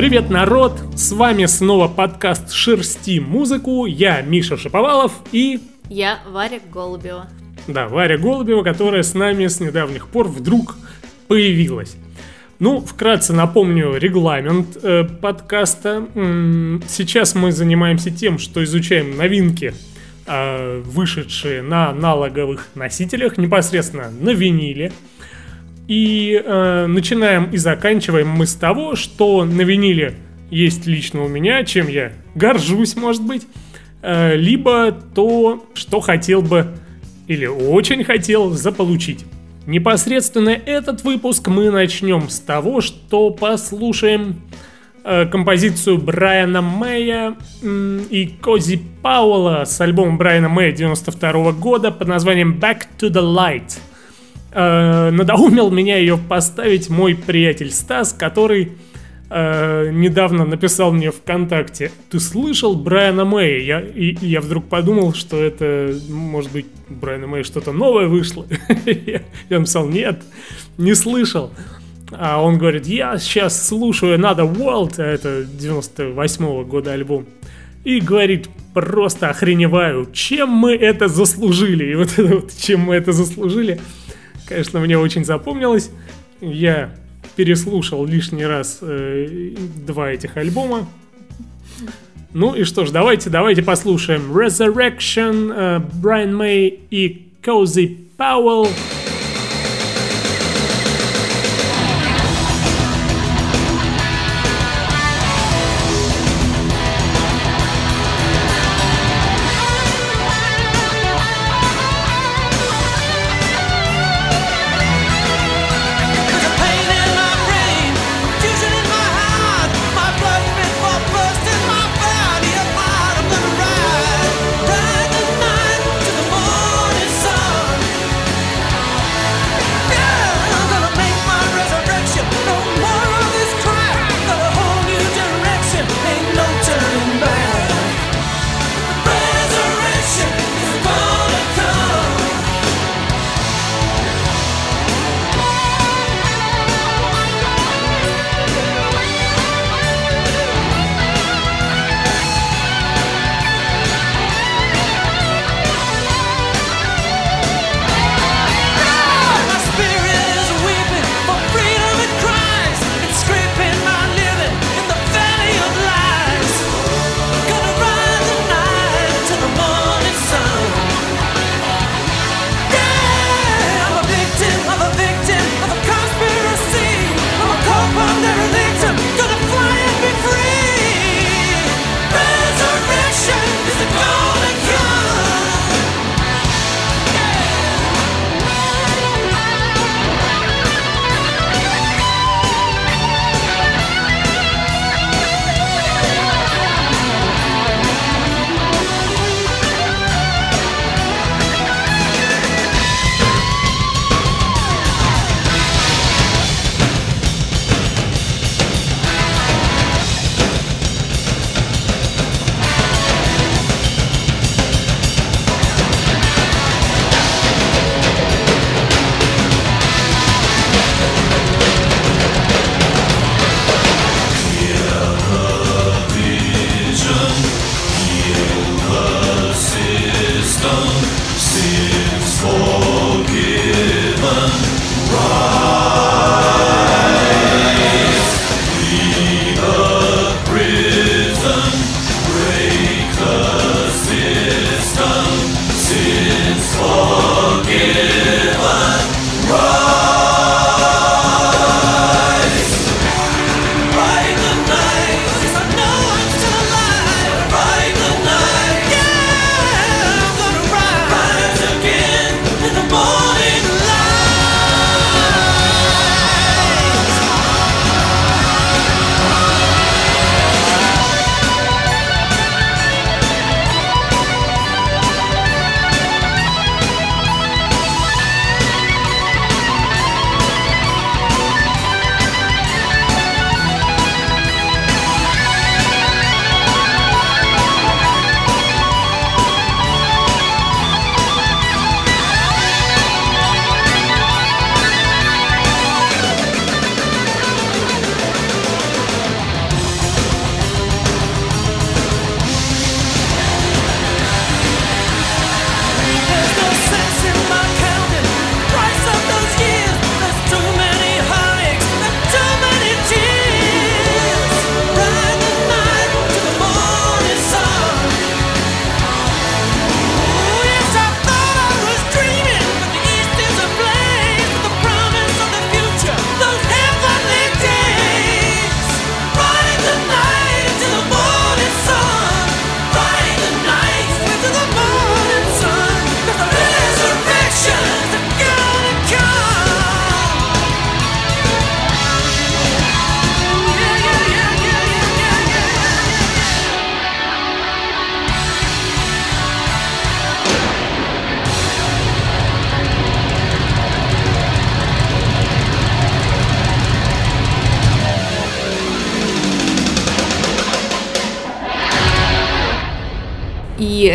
Привет, народ! С вами снова подкаст «Шерсти музыку». Я Миша Шаповалов и... Я Варя Голубева. Да, Варя Голубева, которая с нами с недавних пор вдруг появилась. Ну, вкратце напомню регламент э, подкаста. Сейчас мы занимаемся тем, что изучаем новинки, э, вышедшие на аналоговых носителях, непосредственно на виниле. И э, начинаем и заканчиваем мы с того, что на виниле есть лично у меня, чем я горжусь, может быть, э, либо то, что хотел бы или очень хотел заполучить. Непосредственно этот выпуск мы начнем с того, что послушаем э, композицию Брайана Мэя и Кози Пауэлла с альбома Брайана Мэя 92 года под названием Back to the Light – э, надоумил меня ее поставить мой приятель Стас, который э, недавно написал мне ВКонтакте, ты слышал Брайана Мэя? Я, и, и я вдруг подумал, что это, может быть, Брайана Мэя что-то новое вышло. я, написал, нет, не слышал. А он говорит, я сейчас слушаю Another World, а это 98 -го года альбом. И говорит, просто охреневаю, чем мы это заслужили. И вот это вот, чем мы это заслужили, конечно, мне очень запомнилось. Я переслушал лишний раз э, два этих альбома. Ну и что ж, давайте, давайте послушаем Resurrection, э, Брайан Мэй и Кози Пауэлл.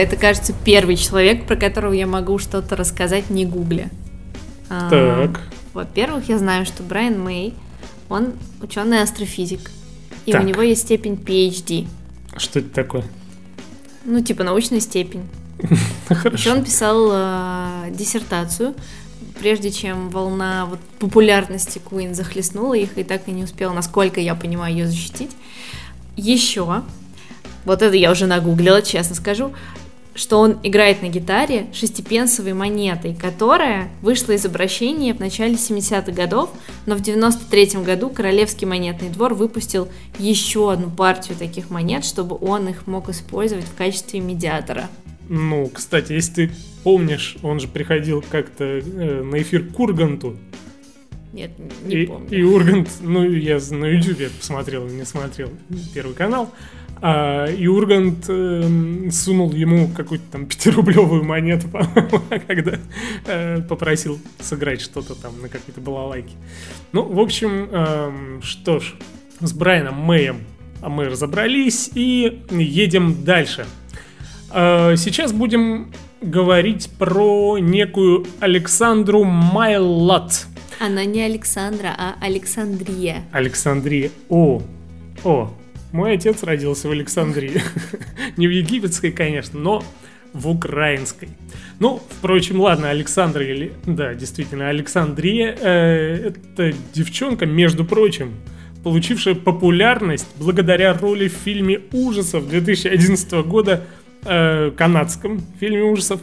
Это, кажется, первый человек, про которого я могу что-то рассказать, не гугля. А, Так. Во-первых, я знаю, что Брайан Мэй, он ученый астрофизик. И Так. у него есть степень PhD. Что это такое? Ну, типа научная степень. Еще Хорошо. он писал э, диссертацию, прежде чем волна вот, популярности Queen захлестнула их, и так и не успел, насколько я понимаю, ее защитить. Еще, вот это я уже нагуглила, честно скажу, что он играет на гитаре шестипенсовой монетой, которая вышла из обращения в начале 70-х годов, но в 93-м году Королевский монетный двор выпустил еще одну партию таких монет, чтобы он их мог использовать в качестве медиатора. Ну, кстати, если ты помнишь, он же приходил как-то э, на эфир к Урганту. Нет, не и, помню. и Ургант, ну, я на Ютубе посмотрел, не смотрел Первый канал. А, и Ургант эм, сунул ему какую-то там пятирублевую монету, по-моему, когда э, попросил сыграть что-то там на какой-то балалайке. Ну, в общем, эм, что ж, с Брайаном Мэем а мы разобрались и едем дальше. Э, Сейчас будем говорить про некую Александру Майлот. Она не Александра, а Александрия. Александрия. О, о, мой отец родился в Александрии. Не в египетской, конечно, но в украинской. Ну, впрочем, ладно, Александра или... Да, действительно, Александрия э, это девчонка, между прочим, получившая популярность благодаря роли в фильме ужасов 2011 года, э, канадском фильме ужасов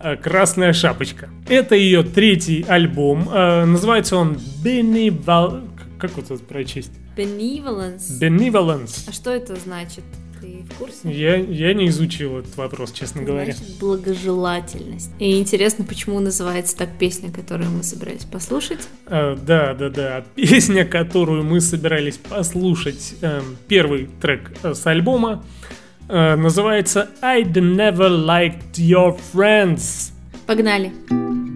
э, «Красная шапочка». Это ее третий альбом. э, называется он Beneval... Как вот это прочесть? Benevolence. Benevolence. А что это значит? Ты в курсе? Я, я не изучил этот вопрос, честно говоря. Значит, благожелательность. И интересно, почему называется так песня, которую мы собирались послушать. Э, да, да, да. Песня, которую мы собирались послушать, эм, первый трек э, с альбома, э, называется I Never Liked Your Friends. Погнали. It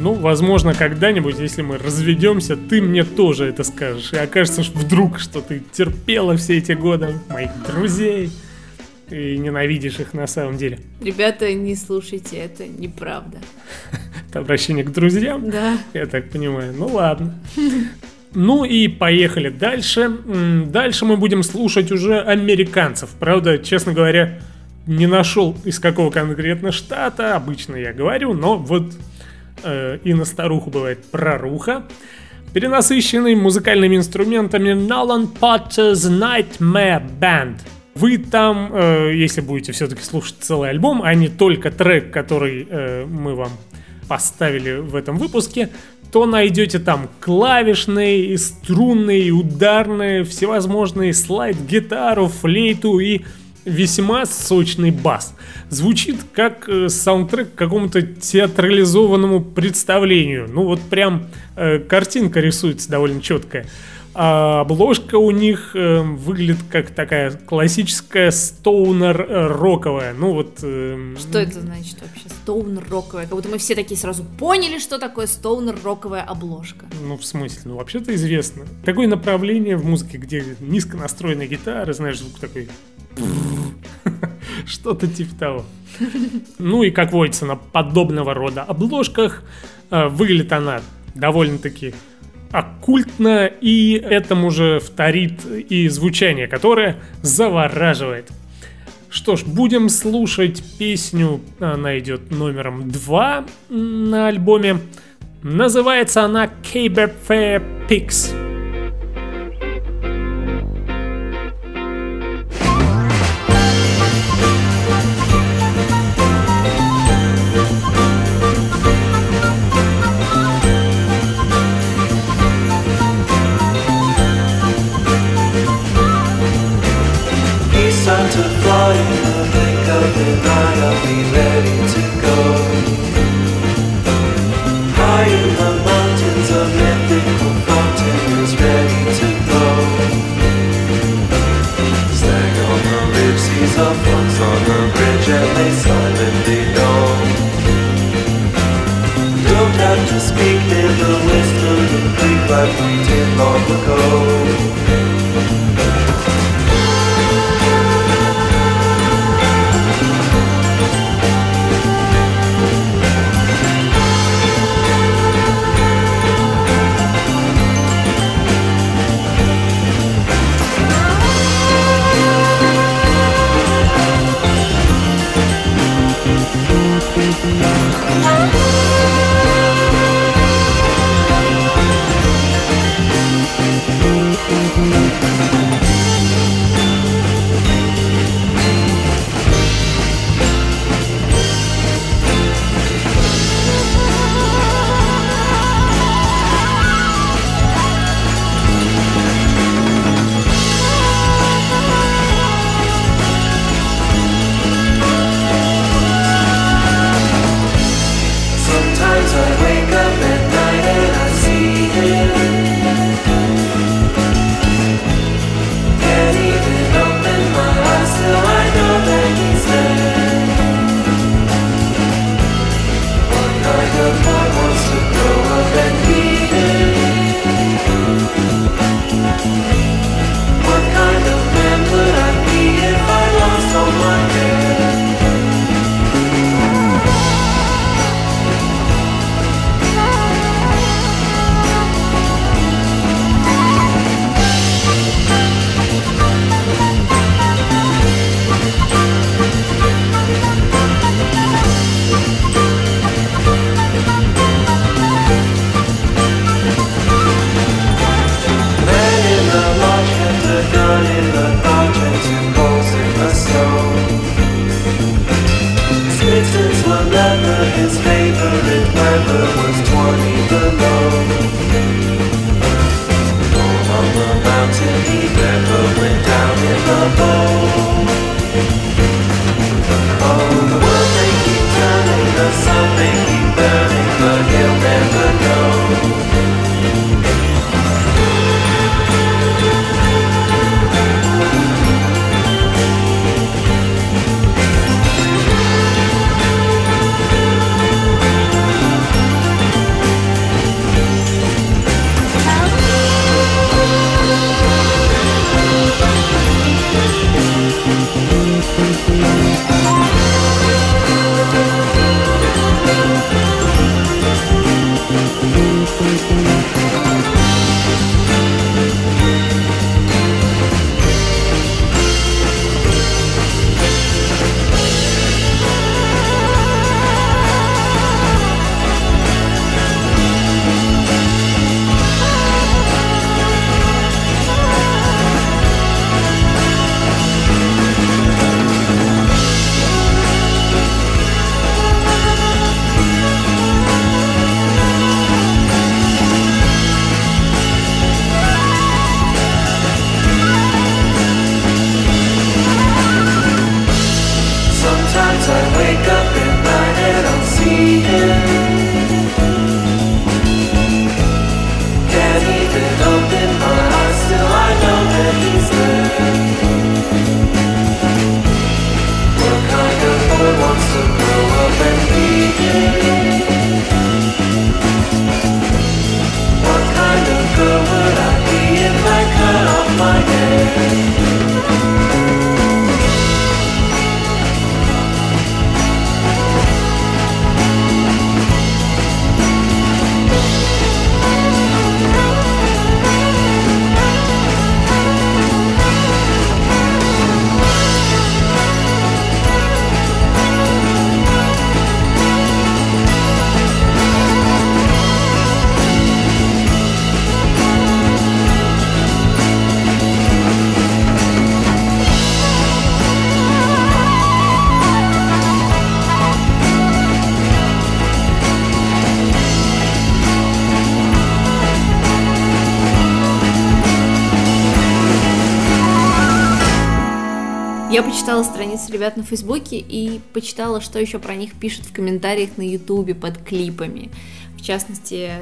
Ну, возможно, когда-нибудь, если мы разведемся, ты мне тоже это скажешь. И окажется ж вдруг, что ты терпела все эти годы моих друзей и ненавидишь их на самом деле. Ребята, не слушайте, это неправда. Это обращение к друзьям. Да. Я так понимаю. Ну ладно. Ну и поехали дальше. Дальше мы будем слушать уже американцев. Правда, честно говоря, не нашел из какого конкретно штата. Обычно я говорю, но вот э, и на старуху бывает проруха. Перенасыщенный музыкальными инструментами Nolan Potter's Nightmare Band. Вы там, э, если будете все-таки слушать целый альбом, а не только трек, который э, мы вам поставили в этом выпуске, то найдете там клавишные, и струнные, и ударные, всевозможные слайд-гитару, флейту и весьма сочный бас. Звучит как э, саундтрек к какому-то театрализованному представлению. Ну вот прям э, картинка рисуется довольно четкая. А обложка у них э, выглядит как такая классическая стоунер-роковая. Ну вот... э, Что это значит вообще? Стоунер-роковая. Как будто мы все такие сразу поняли, что такое стоунер-роковая обложка. Ну, в смысле, ну вообще-то известно. Такое направление в музыке, где низко настроенная гитара, знаешь, звук такой... Что-то типа того. Ну и, как водится, на подобного рода обложках э, выглядит она довольно-таки оккультно, и этому же вторит и звучание, которое завораживает. Что ж, будем слушать песню, она идет номером 2 на альбоме. Называется она Caber Fair Pigs. his favorite weather. Я почитала страницы ребят на Фейсбуке и почитала, что еще про них пишут в комментариях на Ютубе под клипами. В частности,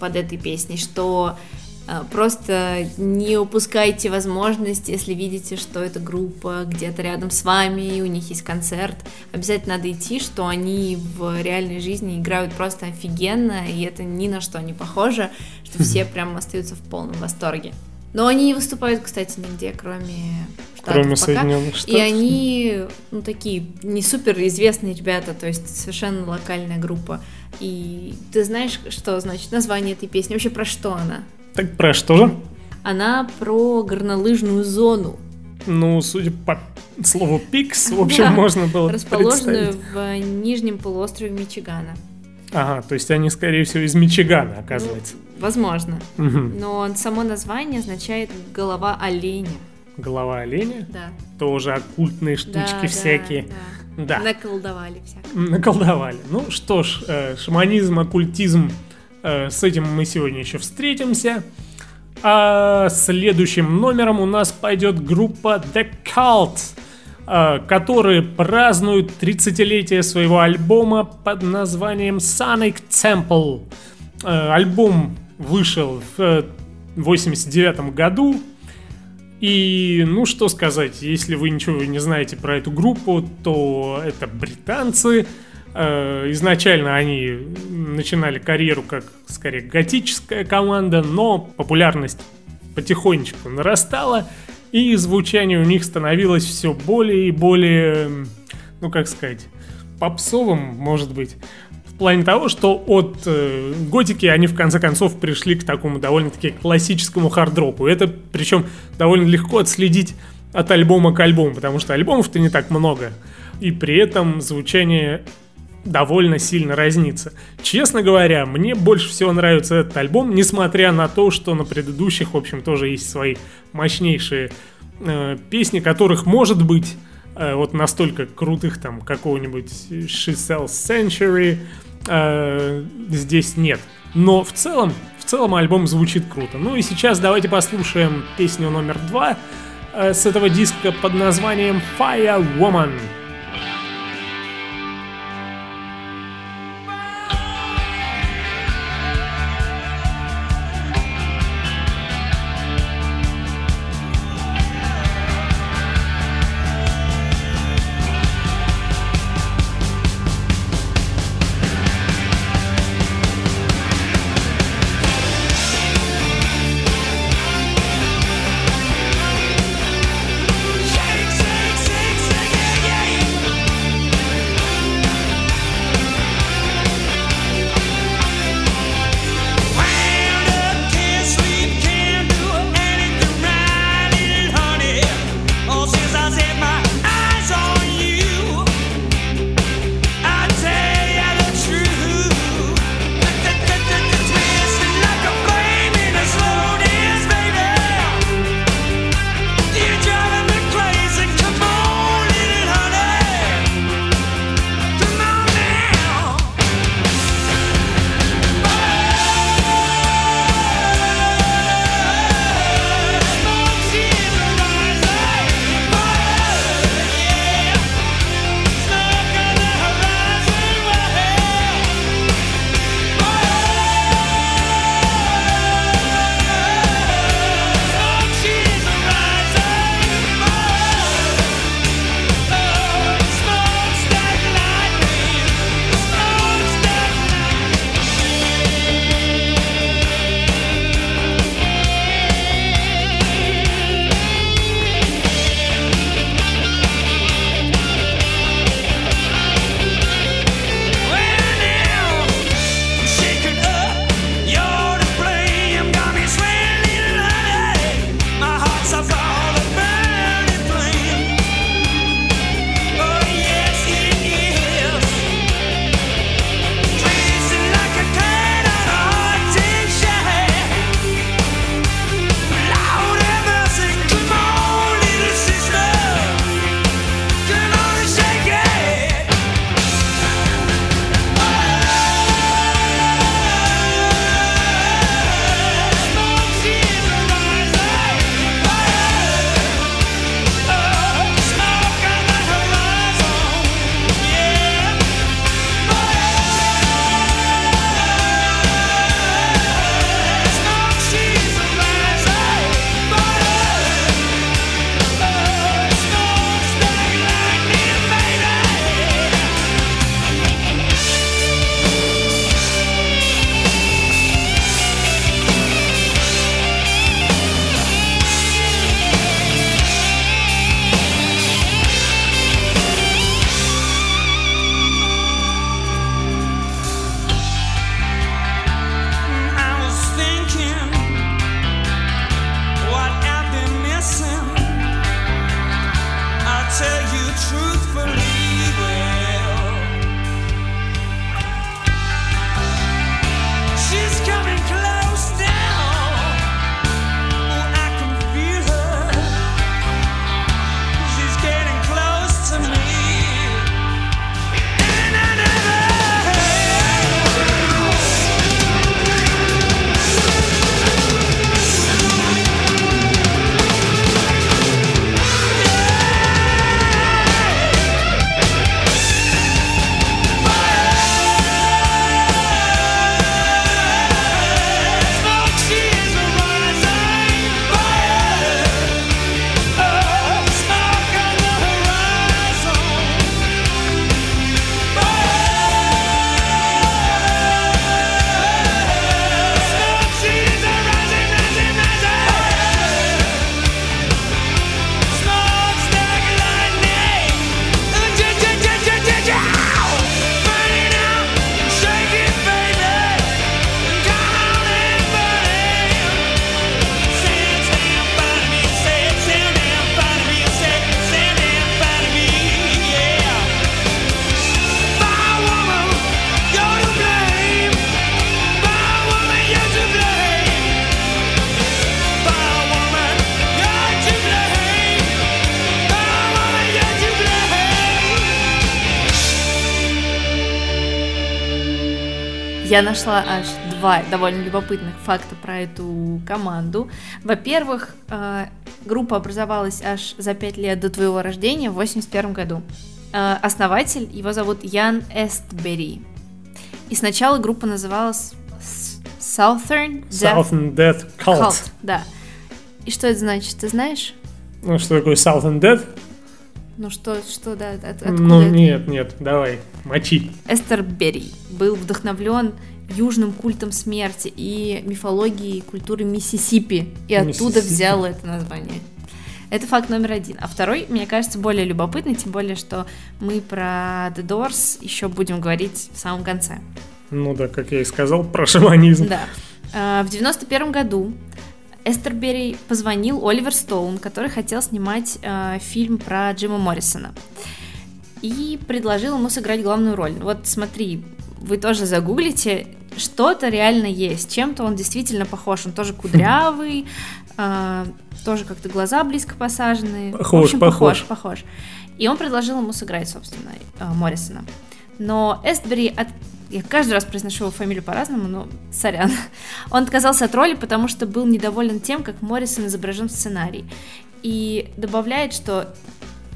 под этой песней, что э, Просто не упускайте возможность, если видите, что эта группа где-то рядом с вами, и у них есть концерт, обязательно надо идти, что они в реальной жизни играют просто офигенно, и это ни на что не похоже, что все прям остаются в полном восторге. Но они не выступают, кстати, нигде, кроме Штатов Кроме пока. Соединенных И Штатов. они, ну, такие не супер известные ребята, то есть совершенно локальная группа. И ты знаешь, что значит название этой песни? Вообще про что она? Так про что же? Она про горнолыжную зону, Ну, судя по слову пикс, в общем, Да, можно было расположенную в нижнем полуострове Мичигана. Ага, то есть они, скорее всего, из Мичигана, оказывается. Возможно. Мгм. Но само название означает голова оленя. Голова оленя, Да. тоже оккультные штучки Да, да, всякие. да. Да. Наколдовали всяко. наколдовали. Ну что ж, э, шаманизм, оккультизм, э, с этим мы сегодня еще встретимся. А следующим номером у нас пойдет группа The Cult, э, которые празднуют 30-летие своего альбома под названием Sonic Temple. Э, Альбом вышел в 89 году, и, ну что сказать, если вы ничего не знаете про эту группу, то это британцы. Э, Изначально они начинали карьеру как, скорее, готическая команда, но популярность потихонечку нарастала, и звучание у них становилось все более и более, ну как сказать, попсовым, может быть. В плане того, что от э, готики они в конце концов пришли к такому довольно-таки классическому хард-року. Это причем довольно легко отследить от альбома к альбому, потому что альбомов-то не так много. И при этом звучание довольно сильно разнится. Честно говоря, мне больше всего нравится этот альбом, несмотря на то, что на предыдущих, в общем, тоже есть свои мощнейшие э, песни, которых, может быть, э, вот настолько крутых, там, какого-нибудь She Sells Century, э, здесь нет. Но в целом, в целом альбом звучит круто. Ну и сейчас давайте послушаем песню номер два э, с этого диска под названием Fire Woman. Я нашла аж два довольно любопытных факта про эту команду. Во-первых, э, группа образовалась аж за пять лет до твоего рождения, в 81 году. Э, Основатель, его зовут Ян Эстбери. И сначала группа называлась Southern Death Southern Death Cult. Cult. Да. И что это значит, ты знаешь? Ну, что такое Southern Death? Ну что, что, да, от- откуда Ну, это? нет, нет, давай, мочи. Эстер Берри был вдохновлен южным культом смерти и мифологией культуры Миссисипи, и оттуда Миссисипи. взял это название. Это факт номер один. А второй, мне кажется, более любопытный, тем более, что мы про The Doors еще будем говорить в самом конце. Ну да, как я и сказал, про шаманизм. Да. А, В 91 году Эстер Берри позвонил Оливер Стоун, который хотел снимать э, фильм про Джима Моррисона. И предложил ему сыграть главную роль. Вот смотри, вы тоже загуглите, что-то реально есть. Чем-то он действительно похож. Он тоже кудрявый, э, тоже как-то глаза близко посажены. В Похож, общем, похож. похож, похож. И он предложил ему сыграть, собственно, э, Моррисона. Но Эстбери от... Я каждый раз произношу его фамилию по-разному, но сорян. Он отказался от роли, потому что был недоволен тем, как Моррисон изображен в сценарии. И добавляет, что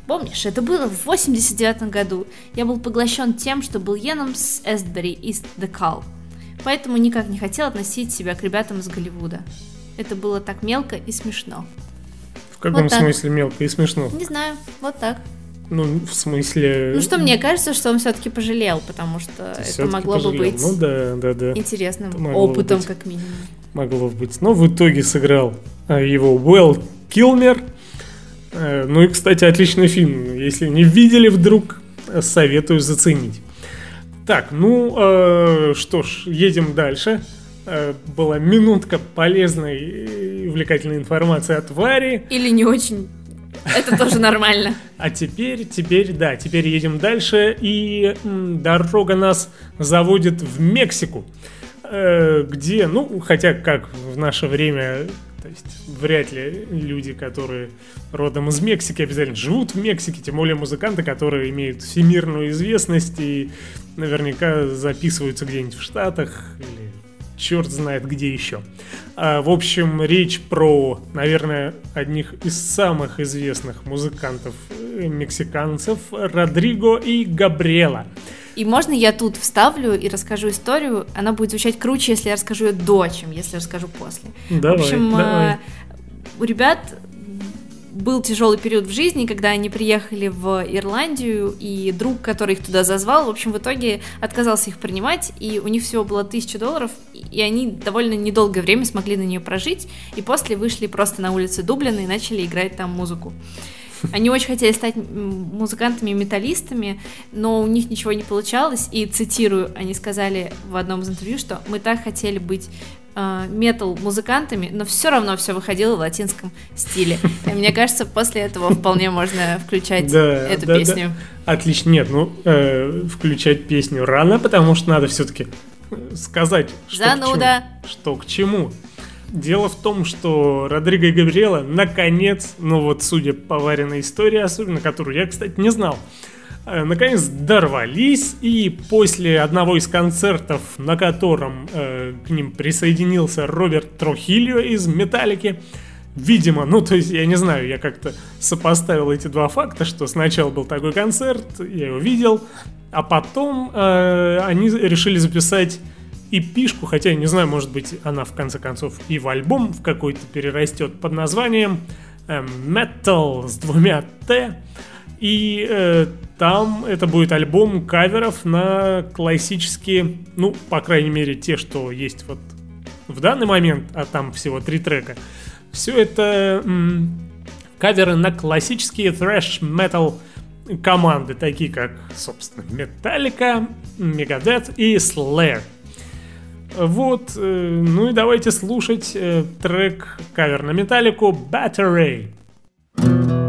Помнишь, это было в 89 году. Я был поглощен тем, что был Йеном с Эстбери из The Call. Поэтому никак не хотел относить себя к ребятам из Голливуда. Это было так мелко и смешно. В каком Вот так. смысле мелко и смешно? Не знаю, вот так. Ну, в смысле... Ну что, мне кажется, что он все-таки пожалел, потому что это могло бы пожалел. быть Ну да, да, да. интересным бы опытом, быть. как минимум. могло быть. Но в итоге сыграл а, его Уэлл Килмер. Э, Ну и, кстати, отличный фильм. Если не видели вдруг, э, советую заценить. Так, ну э, что ж, едем дальше. Э, Была минутка полезной и увлекательной информации от Вари. Или не очень. Это тоже нормально. А теперь, теперь, да, теперь едем дальше, и дорога нас заводит в Мексику, э, где, ну, хотя как в наше время, то есть вряд ли люди, которые родом из Мексики, обязательно живут в Мексике, тем более музыканты, которые имеют всемирную известность и наверняка записываются где-нибудь в Штатах или черт знает где еще. А, в общем, речь про, наверное, одних из самых известных музыкантов э, мексиканцев Родриго и Габриэла. И можно я тут вставлю и расскажу историю? Она будет звучать круче, если я расскажу ее до, чем если расскажу после. Давай, в общем, давай. э, у ребят был тяжелый период в жизни, когда они приехали в Ирландию, и друг, который их туда зазвал, в общем, в итоге отказался их принимать, и у них всего было тысяча долларов, и они довольно недолгое время смогли на нее прожить, и после вышли просто на улицы Дублина и начали играть там музыку. Они очень хотели стать м, музыкантами-металлистами, но у них ничего не получалось, и цитирую, они сказали в одном из интервью, что мы так хотели быть метал-музыкантами, но все равно все выходило в латинском стиле. И мне кажется, после этого вполне можно включать эту песню. Отлично. Нет, ну, э, включать песню рано, потому что надо все-таки сказать, что к Зануда. чему. Что к чему. Дело в том, что Родриго и Габриэла наконец, ну вот судя по вареной истории, особенно которую я, кстати, не знал, э, наконец дорвались, и после одного из концертов, на котором э, к ним присоединился Роберт Трохильо из «Металлики», Видимо, ну то есть я не знаю, я как-то сопоставил эти два факта, что сначала был такой концерт, я его видел, а потом э, они решили записать эпишку, хотя я не знаю, может быть она в конце концов и в альбом в какой-то перерастет под названием э, Metal с двумя Т. И э, там это будет альбом каверов на классические, ну, по крайней мере, те, что есть вот в данный момент, а там всего три трека. Все это м, каверы на классические трэш метал команды, такие как, собственно, Metallica, Megadeth и Slayer. Вот, э, ну и давайте слушать э, трек кавер на Металлику Battery. Battery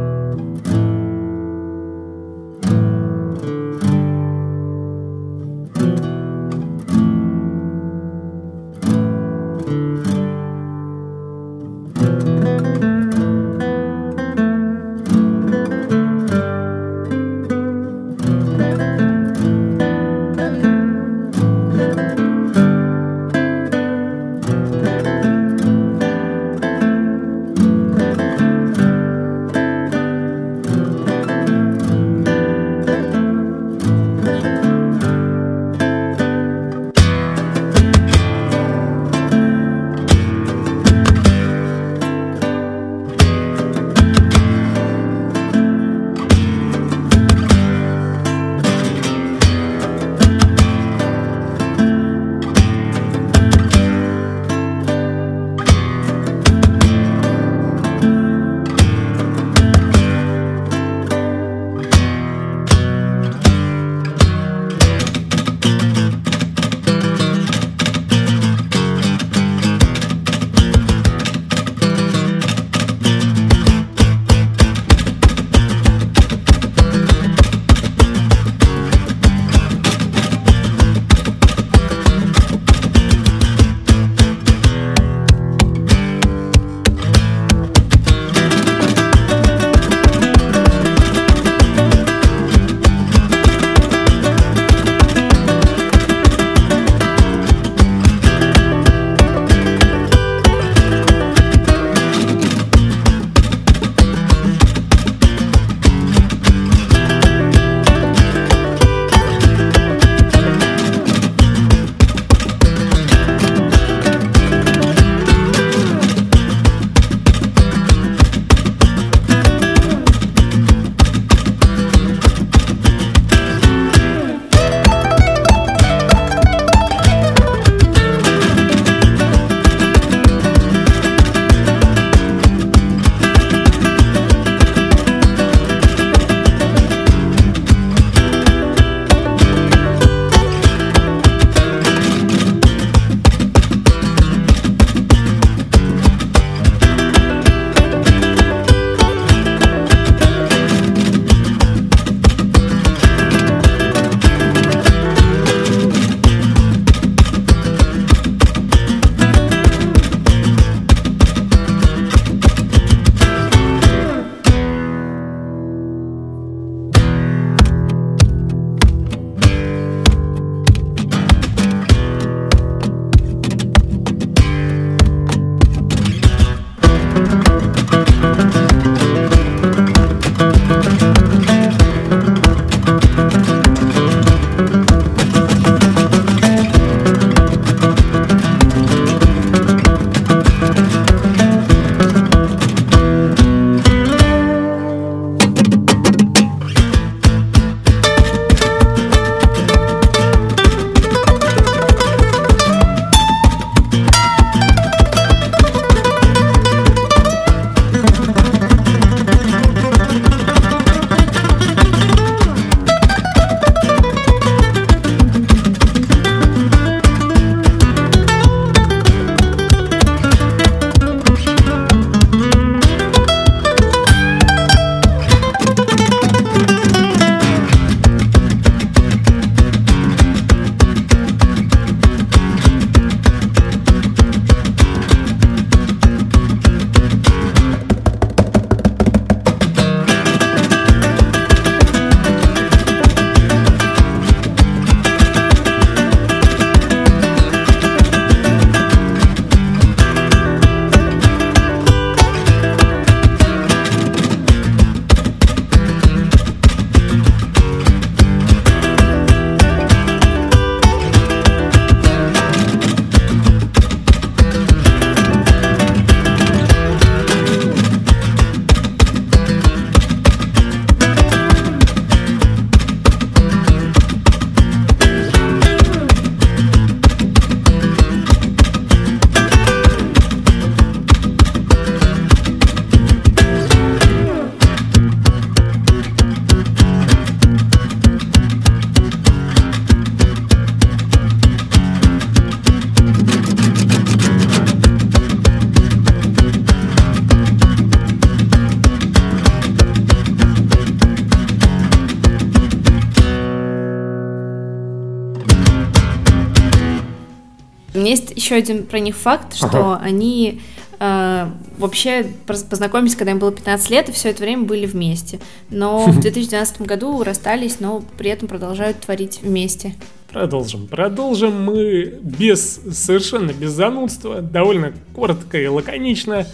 еще один про них факт, что Ага. они э, вообще познакомились, когда им было 15 лет, и все это время были вместе. Но в 2012 году расстались, но при этом продолжают творить вместе. Продолжим. Продолжим мы без совершенно без занудства, довольно коротко и лаконично.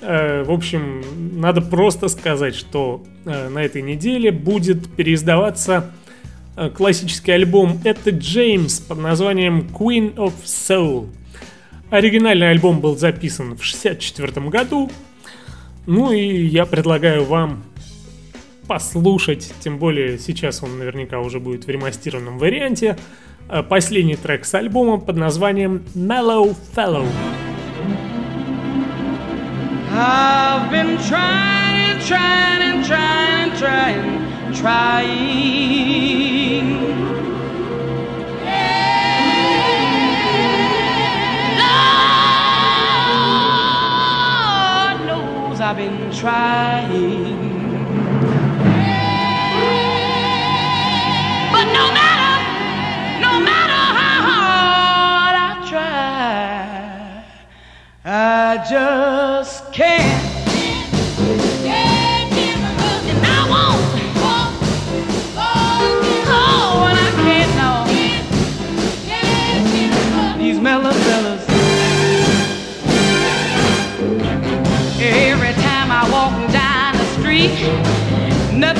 Э, В общем, надо просто сказать, что э, на этой неделе будет переиздаваться э, классический альбом Это Джеймс под названием Queen of Soul. Оригинальный альбом был записан в 64 году. Ну и я предлагаю вам послушать, тем более сейчас он наверняка уже будет в ремастированном варианте, э, последний трек с альбома под названием Mellow Fellow. I've been trying trying trying trying, trying. Trying. But no matter, no matter how hard I try, I just can't.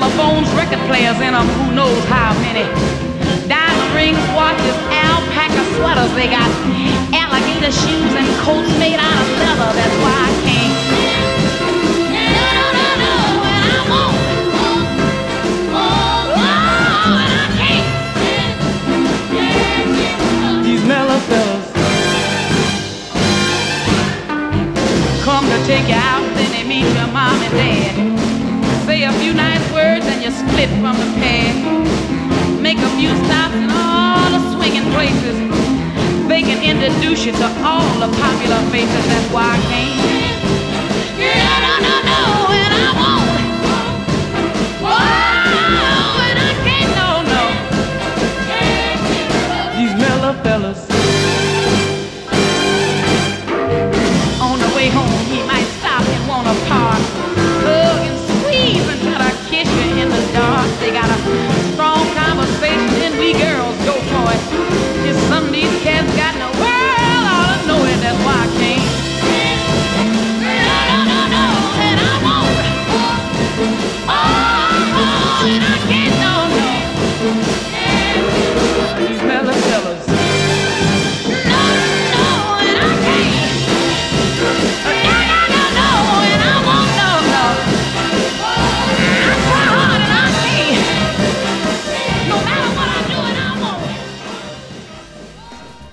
Telephones, record players in them, who knows how many. Diamond rings, watches, alpaca sweaters. They got alligator shoes and coats made out of leather. That's why I can't. No, no, no, no, and I won't. Oh, and I can't. These mellow fellas come to take you out, then they meet your mom and dad. Say a few nice words and you split from the pad. Make a few stops in all the swinging places. They can introduce you to all the popular faces. That's why I can't. Yeah, no, no, no, and I won't.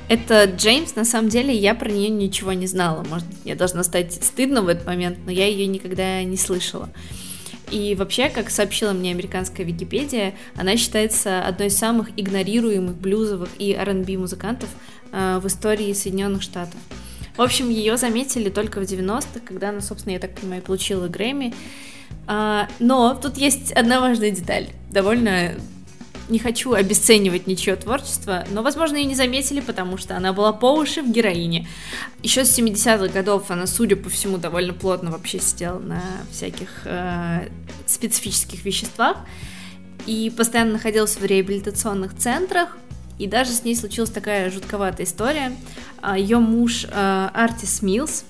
Это Джеймс, на самом деле, я про нее ничего не знала. Может мне должно стать стыдно в этот момент, но я ее никогда не слышала. И вообще, как сообщила мне американская Википедия, она считается одной из самых игнорируемых блюзовых и R&B музыкантов э, в истории Соединенных Штатов. В общем, ее заметили только в 90-х, когда она, собственно, я так понимаю, получила Грэмми. А, но тут есть одна важная деталь, довольно не хочу обесценивать ничье творчество, но, возможно, ее не заметили, потому что она была по уши в героине. Еще с 70-х годов она, судя по всему, довольно плотно вообще сидела на всяких э, специфических веществах и постоянно находилась в реабилитационных центрах. И даже с ней случилась такая жутковатая история. Ее муж э, Артис Милс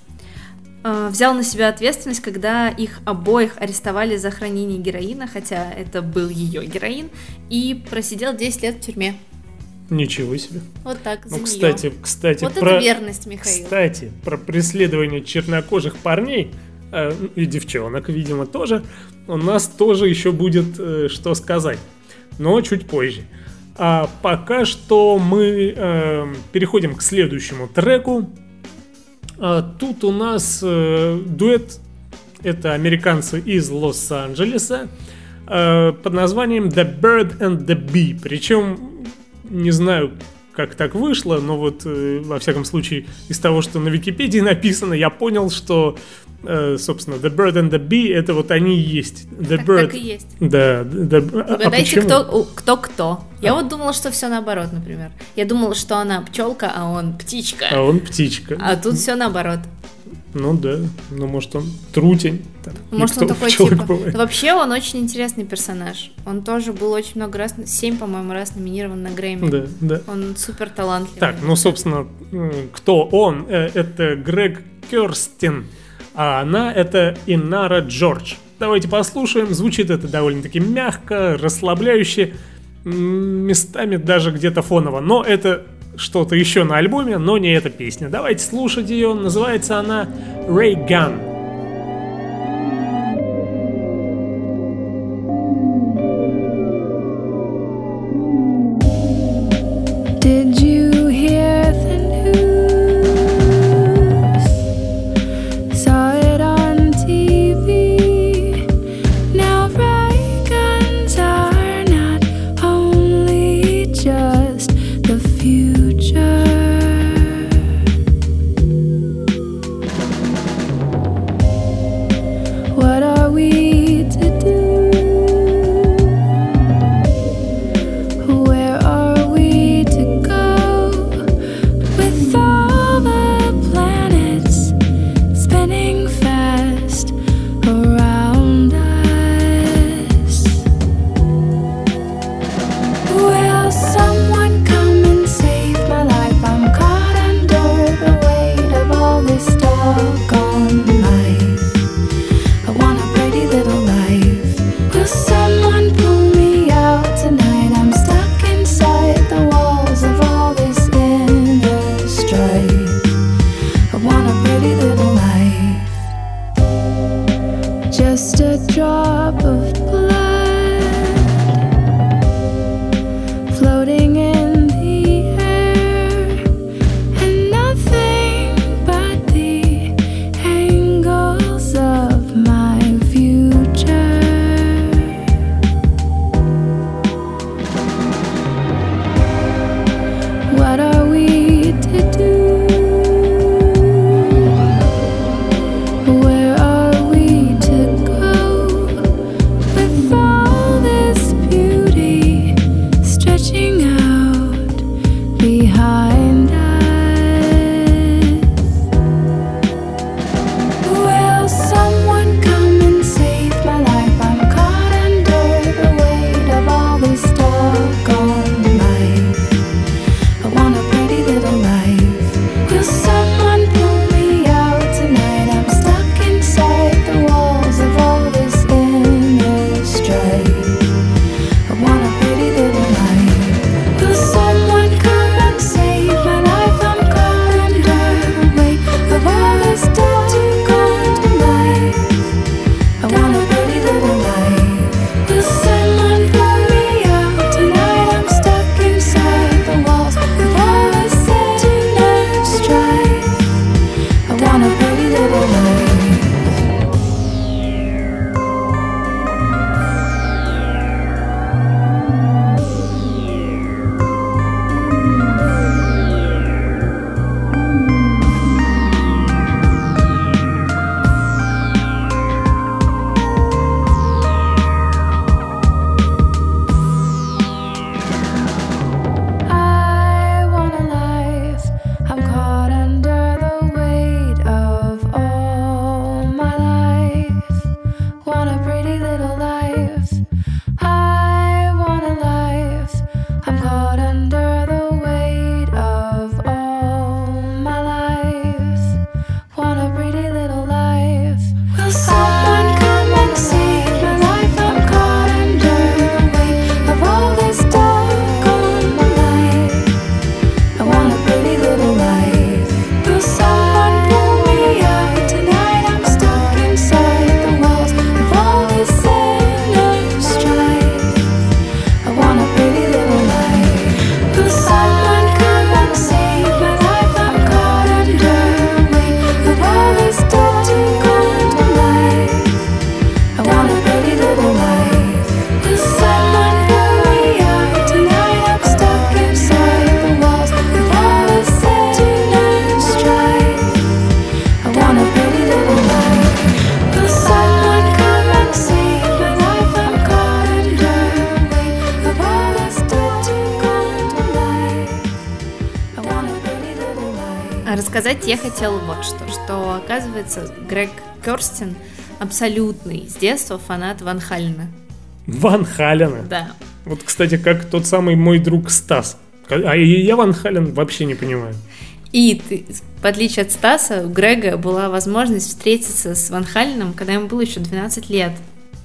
взял на себя ответственность, когда их обоих арестовали за хранение героина, хотя это был ее героин, и просидел 10 лет в тюрьме. Ничего себе. Вот так, за Ну, кстати, кстати, Вот про... это верность, Михаил. Кстати, про преследование чернокожих парней э, и девчонок, видимо, тоже, у нас тоже еще будет э, что сказать, но чуть позже. А пока что мы э, переходим к следующему треку. А тут у нас э, дуэт. Это американцы из Лос-Анджелеса э, под названием The Bird and the Bee. Причем, не знаю, как так вышло, но вот, э, во всяком случае, из того, что на Википедии написано, я понял, что, собственно, The Bird and the Bee это вот они и есть. The Так, Bird. так и есть. Да, the- а- а Угадайте, почему? кто, кто кто. Я вот думала, что все наоборот, например. Я думала, что она пчелка, а он птичка. А он птичка. А тут все наоборот. Ну да, ну может он трутень. там, Может, никто он такой типа. бывает. Ну, Вообще, он очень интересный персонаж. Он тоже был очень много раз, семь, по-моему, раз номинирован на Грэмми. Да, да. Он супер талантливый. Так, ну, собственно, кто он? Э, Это Грег Керстин, а она это Инара Джордж. Давайте послушаем. Звучит это довольно-таки мягко, расслабляюще, местами даже где-то фоново. Но это что-то еще на альбоме, но не эта песня. Давайте слушать ее. Называется она Ray Gun. Абсолютный с детства фанат Ван Халена. Ван Халена. Да. Вот, кстати, как тот самый мой друг Стас. А я Ван Хален вообще не понимаю. И ты, в отличие от Стаса, у Грега была возможность встретиться с Ван Халеном, когда ему было еще 12 лет.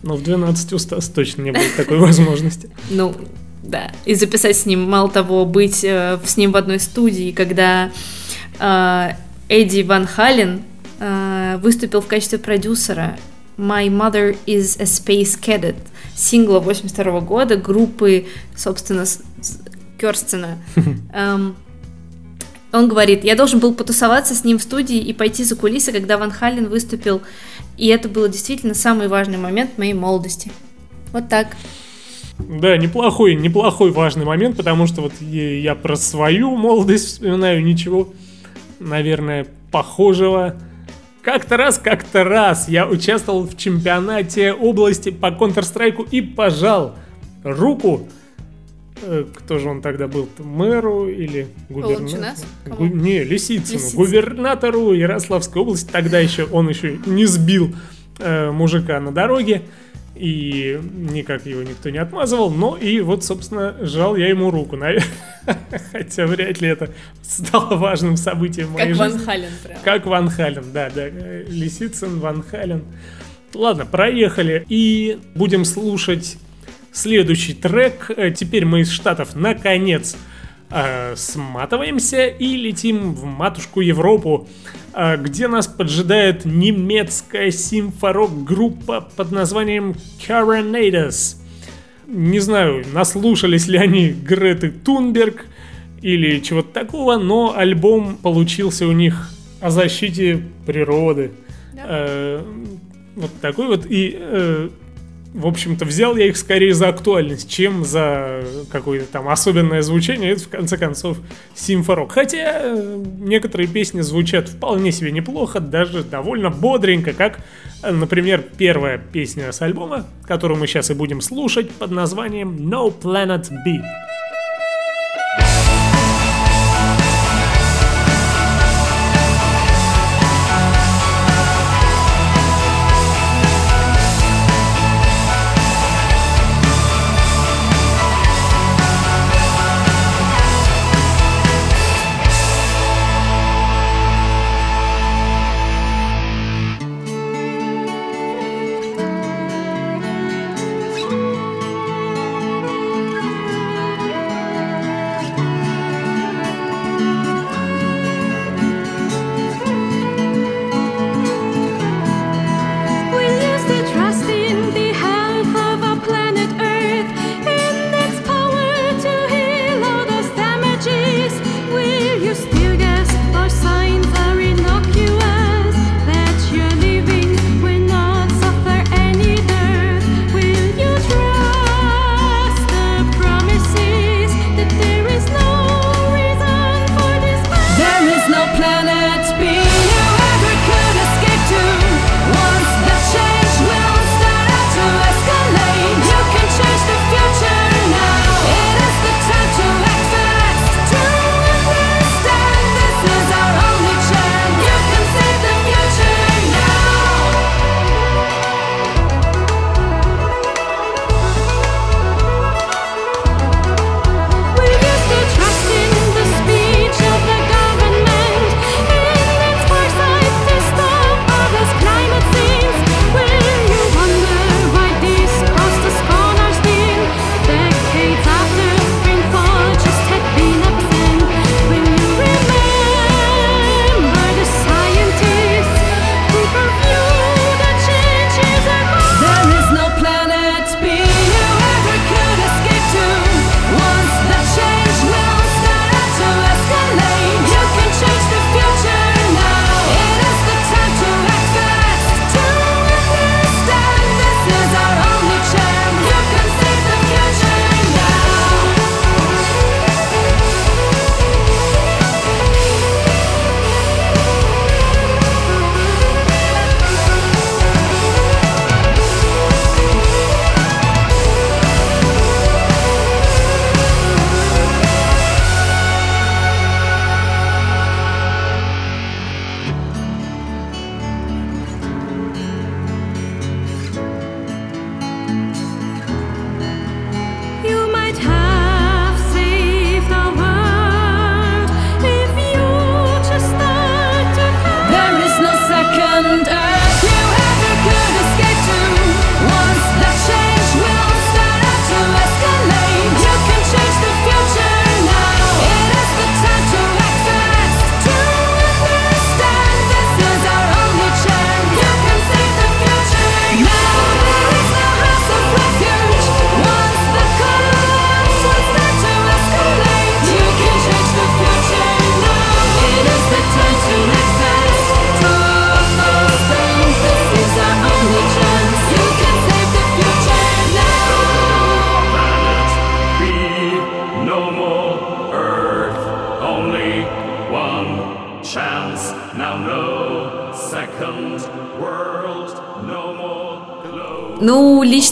Но в 12 у Стаса точно не было такой возможности. Ну, да. И записать с ним, мало того, быть э, с ним в одной студии, когда э, Эдди Ван Хален э, выступил в качестве продюсера My Mother is a Space Cadet сингла 82 года группы, собственно, Керстена. Эм, он говорит, я должен был потусоваться с ним в студии и пойти за кулисы, когда Ван Хален выступил. И это было действительно самый важный момент моей молодости. Вот так. Да, неплохой, неплохой важный момент, потому что вот я про свою молодость вспоминаю ничего, наверное, похожего. Как-то раз, как-то раз я участвовал в чемпионате области по Counter-Strike и пожал руку э, кто же он тогда был? Мэру или губернатору? Гу-? Не, Лисицыну. Лисицын. Губернатору Ярославской области. Тогда еще он еще не сбил э, мужика на дороге. И никак его никто не отмазывал. Но и вот, собственно, жал я ему руку. Хотя вряд ли это стало важным событием в моей Как Ван жизни. Хален прям. Как Ван Хален, да, да. Лисицын, Ван Хален. Ладно, проехали. И будем слушать следующий трек. Э, Теперь мы из Штатов наконец э, сматываемся и летим в матушку Европу, э, где нас поджидает немецкая симфорок-группа под названием Coronados. Не знаю, наслушались ли они Греты Тунберг или чего-то такого, но альбом получился у них о защите природы. Э, вот такой вот. И, э, в общем-то, взял я их скорее за актуальность, чем за какое-то там особенное звучание. Это, в конце концов, симфорок. Хотя э, некоторые песни звучат вполне себе неплохо, даже довольно бодренько, как, э, например, первая песня с альбома, которую мы сейчас и будем слушать, под названием No Planet B.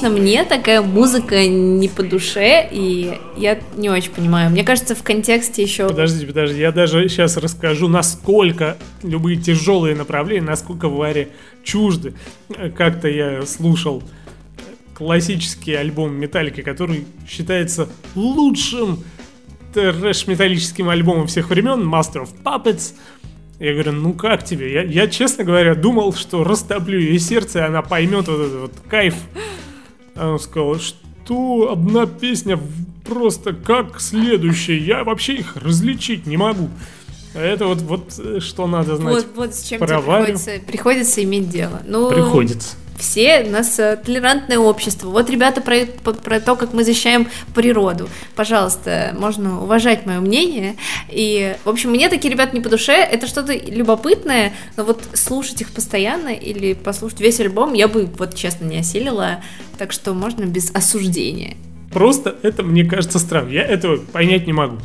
лично мне такая музыка не по душе, и я не очень понимаю. Мне кажется, в контексте еще... Подождите, подожди, я даже сейчас расскажу, насколько любые тяжелые направления, насколько Варе чужды. Как-то я слушал классический альбом Металлики, который считается лучшим трэш-металлическим альбомом всех времен, Master of Puppets. Я говорю, ну как тебе? Я, я, честно говоря, думал, что растоплю ей сердце, и она поймет вот этот вот кайф. А он сказал, что одна песня просто как следующая. Я вообще их различить не могу. А Это вот, вот э, что надо знать. Вот, вот с чем тебе приходится, приходится иметь дело. Ну, Приходится. Все у нас э, толерантное общество. Вот, ребята, про, по- про то, как мы защищаем природу. Пожалуйста, можно уважать мое мнение. И, в общем, мне такие ребята не по душе. Это что-то любопытное, но вот слушать их постоянно или послушать весь альбом я бы, вот честно, не осилила. Так что можно без осуждения. Просто это мне кажется странным. Я этого понять не могу.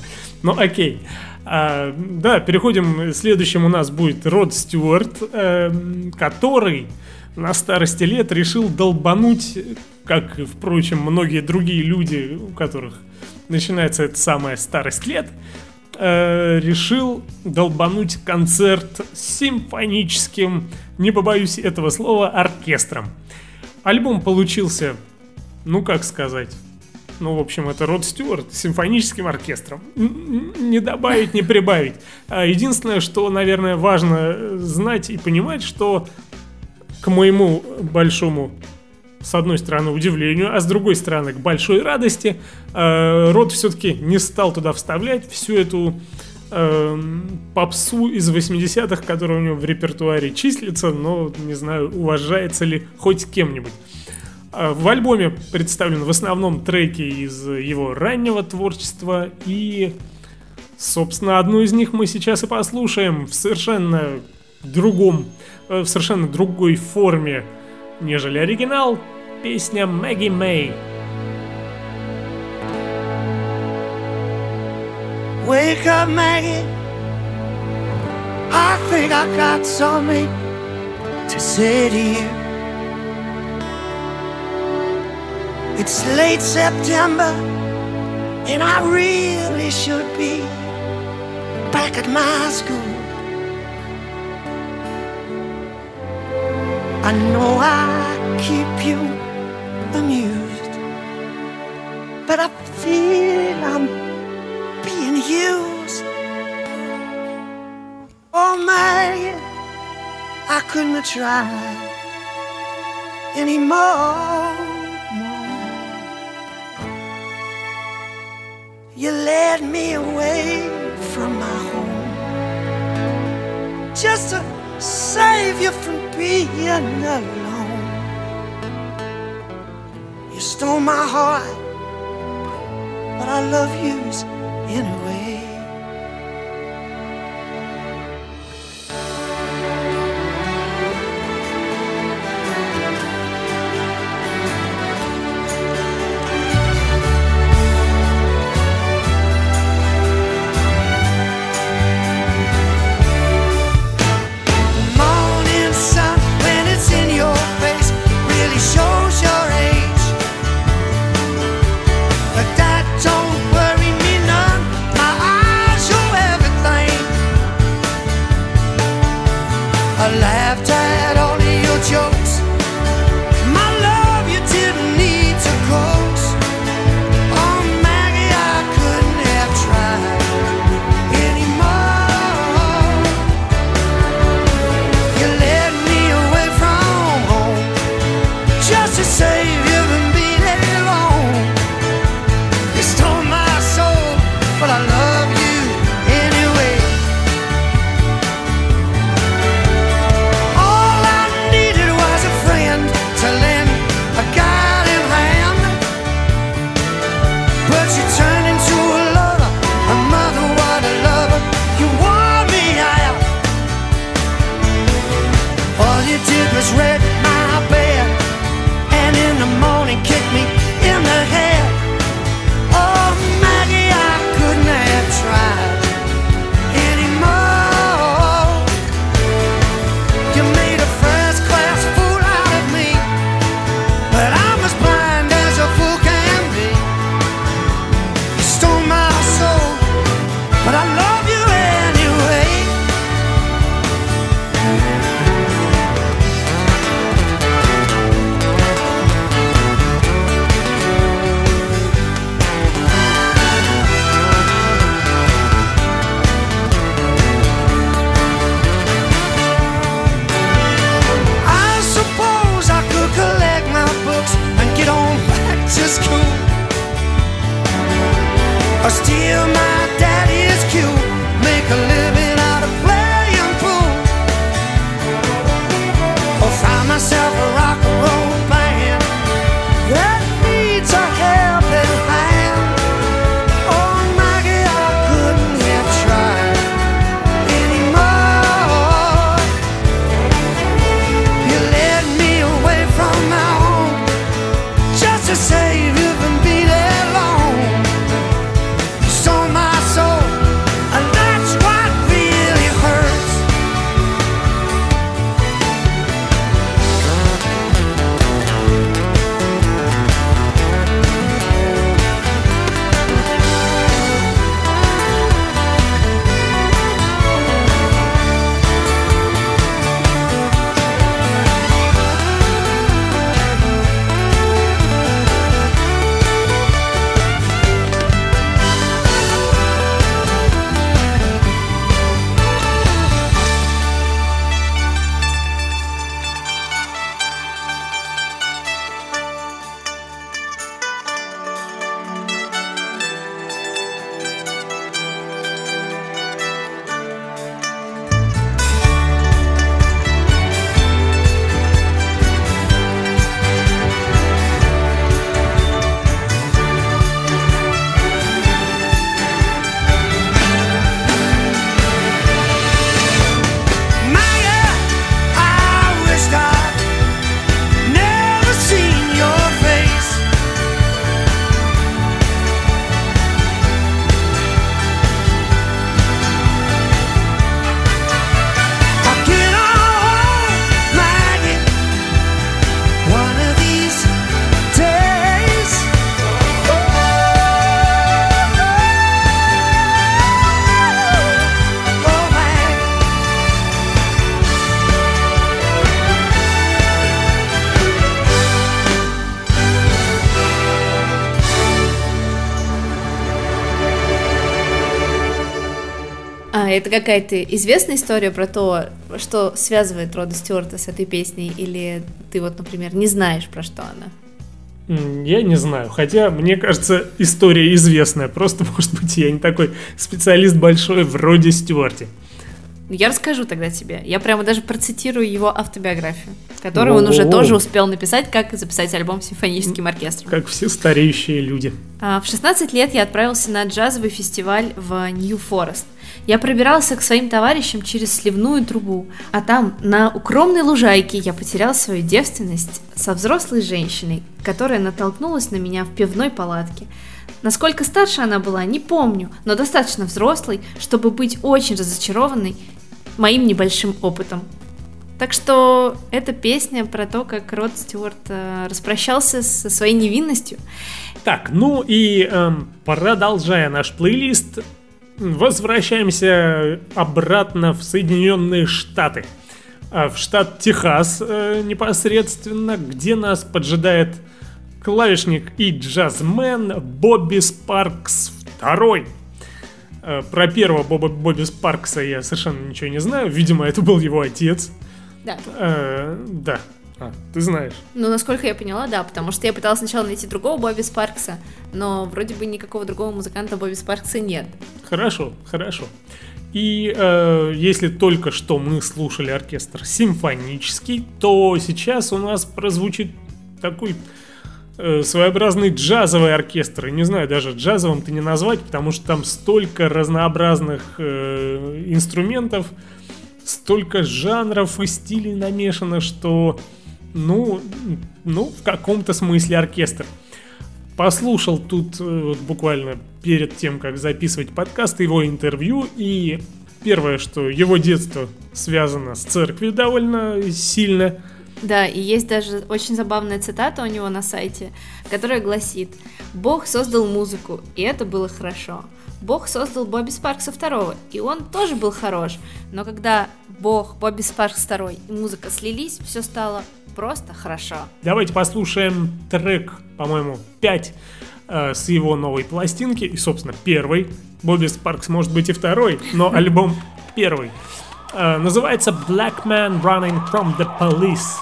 Но окей. А, да, переходим. Следующим у нас будет Род Стюарт, эм, который на старости лет решил долбануть, как, впрочем, многие другие люди, у которых начинается эта самая старость лет, э, решил долбануть концерт с симфоническим, не побоюсь этого слова, оркестром. Альбом получился, ну как сказать, ну, в общем, это Род Стюарт с симфоническим оркестром. Не добавить, не прибавить. А Единственное, что, наверное, важно э, знать и понимать, что к моему большому, с одной стороны, удивлению, а с другой стороны, к большой радости, э, Род все-таки не стал туда вставлять всю эту эм, попсу из 80-х, которая у него в репертуаре числится, но не знаю, уважается ли хоть кем-нибудь. А В альбоме представлены в основном треки из его раннего творчества и, собственно, одну из них мы сейчас и послушаем в совершенно другом, э, в совершенно другой форме, нежели оригинал. Песня Мэгги Мэй. Wake up, Maggie. I think I got something to say to you. It's late September, and I really should be back at my school. I know I keep you amused, but I feel I'm being used. Oh man, I couldn't try anymore. You led me away from my home just to save you from being alone. You stole my heart, but I love yous anyway. Это какая-то известная история про то, что связывает Рода Стюарта с этой песней, или ты вот, например, не знаешь, про что она? Я не знаю, хотя, мне кажется, история известная. Просто, может быть, я не такой специалист большой вроде Стюарте. Ну, Я расскажу тогда тебе. Я прямо даже процитирую его автобиографию, которую он уже тоже успел написать, как записать альбом с симфоническим оркестром. Как все стареющие люди. А, В 16 лет я отправился на джазовый фестиваль в Нью-Форест. Я пробирался к своим товарищам через сливную трубу, а там, на укромной лужайке, я потерял свою девственность со взрослой женщиной, которая натолкнулась на меня в пивной палатке. Насколько старше она была, не помню, но достаточно взрослой, чтобы быть очень разочарованной моим небольшим опытом. Так что эта песня про то, как Род Стюарт э, распрощался со своей невинностью. Так, ну и эм, продолжая наш плейлист, возвращаемся обратно в Соединенные Штаты. А, В штат Техас э, непосредственно, где нас поджидает клавишник и джазмен Бобби Спаркс второй. Э, Про первого Боба, Бобби Спаркса я совершенно ничего не знаю. Видимо, это был его отец. Да. Э, да. А, ты знаешь. Ну, насколько я поняла, да, потому что я пыталась сначала найти другого Бобби Спаркса, но вроде бы никакого другого музыканта Бобби Спаркса нет. Хорошо, хорошо. И э, если только что мы слушали оркестр симфонический, то сейчас у нас прозвучит такой э, своеобразный джазовый оркестр. И не знаю, даже джазовым ты не назвать, потому что там столько разнообразных э, инструментов, столько жанров и стилей намешано, что, ну, ну, в каком-то смысле оркестр. Послушал тут э, вот буквально перед тем, как записывать подкаст, его интервью, и первое, что его детство связано с церковью довольно сильно. Да, и есть даже очень забавная цитата у него на сайте, которая гласит «Бог создал музыку, и это было хорошо. Бог создал Бобби Спаркса второго, и он тоже был хорош. Но когда Бог, Бобби Спаркс второй и музыка слились, все стало просто хорошо». Давайте послушаем трек, по-моему, 5 э, с его новой пластинки, и, собственно, первый. Бобби Спаркс может быть и второй, но альбом первый. Э, называется Black Man Running from the Police.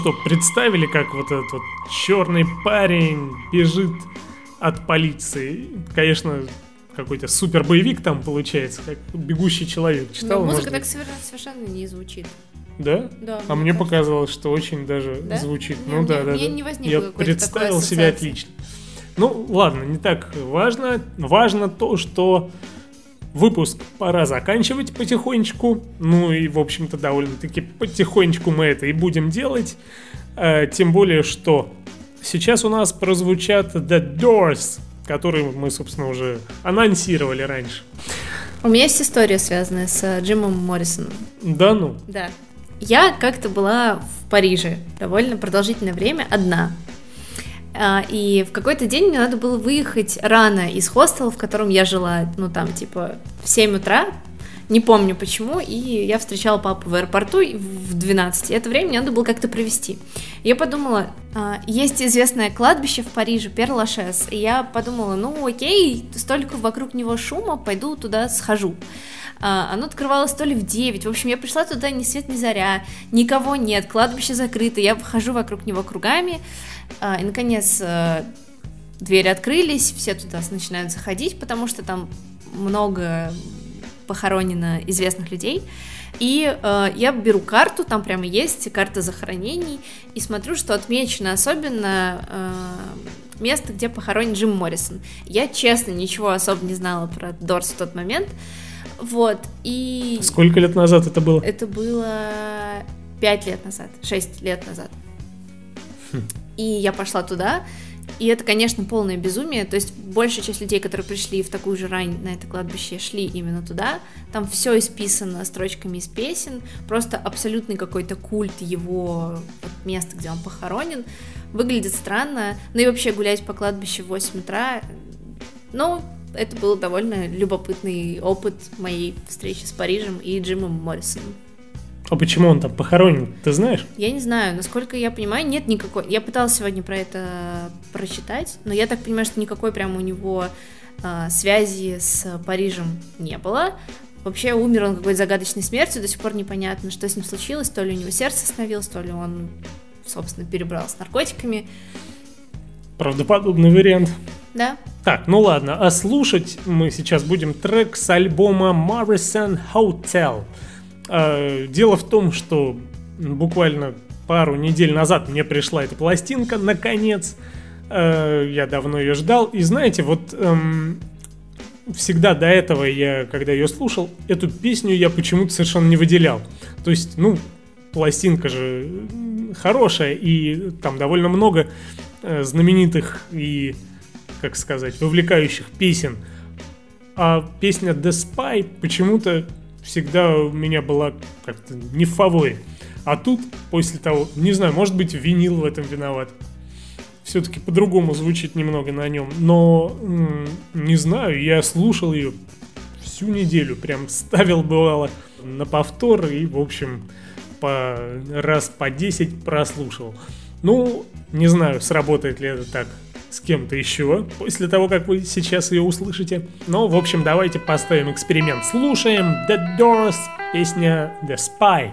Что, представили, как вот этот вот черный парень бежит от полиции? Конечно, какой-то супер боевик там получается, как бегущий человек. Читал, Но музыка так совершенно, совершенно не звучит. Да? Да, А мне кажется. показалось, что очень даже Да? звучит. Не, ну мне- да, да. мне да. не возникло Я представил себя отлично. Ну, ладно, не так важно. Важно то, что выпуск пора заканчивать потихонечку. Ну и, в общем-то, довольно-таки потихонечку мы это и будем делать. Э, тем более, что сейчас у нас прозвучат The Doors, которые мы, собственно, уже анонсировали раньше. У меня есть история, связанная с э, Джимом Моррисоном. Да ну. Да. Я как-то была в Париже довольно продолжительное время одна. А, И в какой-то день мне надо было выехать рано из хостела, в котором я жила, ну там типа в 7 утра, не помню почему, и я встречала папу в аэропорту в 12. И это время мне надо было как-то провести. Я подумала, а, есть известное кладбище в Париже, Пер-Лашес, и я подумала, ну окей, столько вокруг него шума, пойду туда схожу. А, Оно открывалось то ли в 9. В общем, я пришла туда ни свет, ни заря, никого нет, кладбище закрыто, я хожу вокруг него кругами. А, И, наконец, э, двери открылись, все туда начинают заходить, потому что там много похоронено известных людей. И э, я беру карту, там прямо есть карта захоронений, и смотрю, что отмечено особенно э, место, где похоронен Джим Моррисон. Я, честно, ничего особо не знала про Дорс в тот момент. Вот, и... Сколько лет назад это было? Это было 5 лет назад, 6 лет назад. И я пошла туда, и это, конечно, полное безумие. То есть большая часть людей, которые пришли в такую же рань на это кладбище, шли именно туда. Там все исписано строчками из песен, просто абсолютный какой-то культ его вот, места, где он похоронен. Выглядит странно. Ну и вообще гулять по кладбищу в 8 утра, ну, это был довольно любопытный опыт моей встречи с Парижем и Джимом Моррисоном. А почему он там похоронен, ты знаешь? Я не знаю, насколько я понимаю, нет никакой. Я пыталась сегодня про это прочитать, но я так понимаю, что никакой прям у него а, связи с Парижем не было. Вообще умер он какой-то загадочной смертью, до сих пор непонятно, что с ним случилось, то ли у него сердце остановилось, то ли он, собственно, перебрал с наркотиками. Правдоподобный вариант. Да, Так, ну ладно, а слушать мы сейчас будем трек с альбома Morrison Hotel. Э, Дело в том, что буквально пару недель назад мне пришла эта пластинка, наконец. Э, Я давно ее ждал. И знаете, вот эм, всегда до этого я, когда ее слушал, эту песню я почему-то совершенно не выделял. То есть, ну, пластинка же хорошая, и там довольно много э, знаменитых и, как сказать, вовлекающих песен. А песня The Spy почему-то всегда у меня была как-то не в фаворе. А тут, после того, не знаю, может быть, винил в этом виноват. Все-таки по-другому звучит немного на нем. Но, не знаю, я слушал ее всю неделю. Прям ставил, бывало, на повтор и, в общем, по раз по 10 прослушал. Ну, не знаю, сработает ли это так с кем-то еще после того, как вы сейчас ее услышите. Но, в общем, давайте поставим эксперимент. Слушаем The Doors, песня The Spy.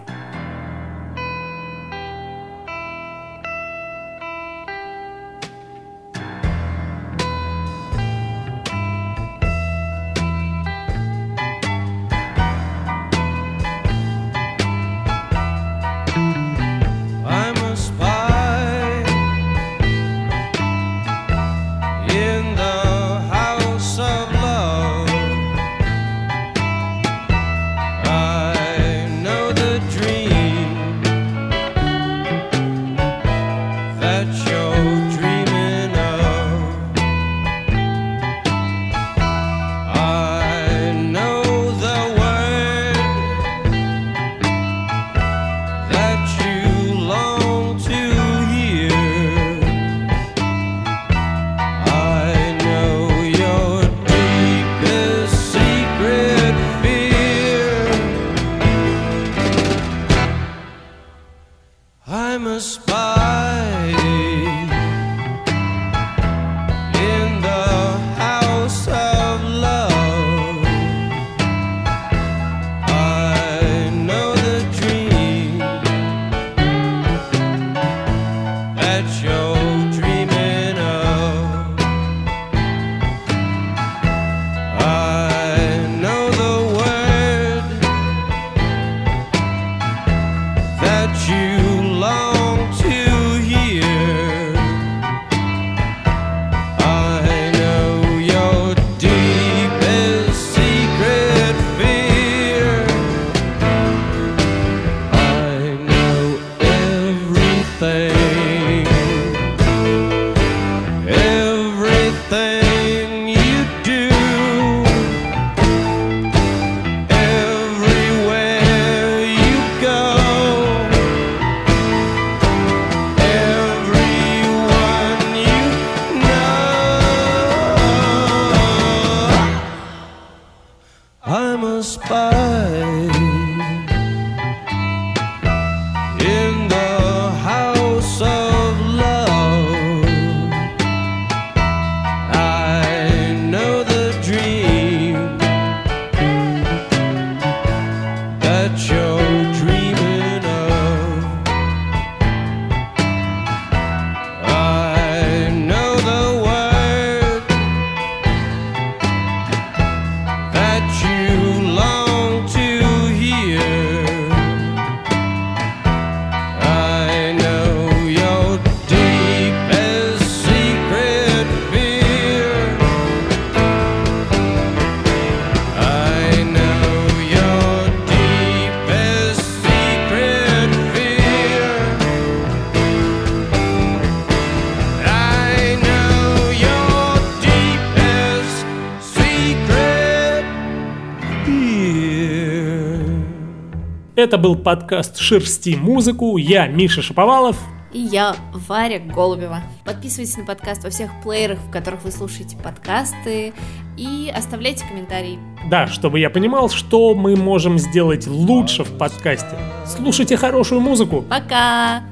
Это был подкаст «Шерсти музыку». Я Миша Шаповалов. И я Варя Голубева. Подписывайтесь на подкаст во всех плеерах, в которых вы слушаете подкасты. И оставляйте комментарии. Да, чтобы я понимал, что мы можем сделать лучше в подкасте. Слушайте хорошую музыку. Пока!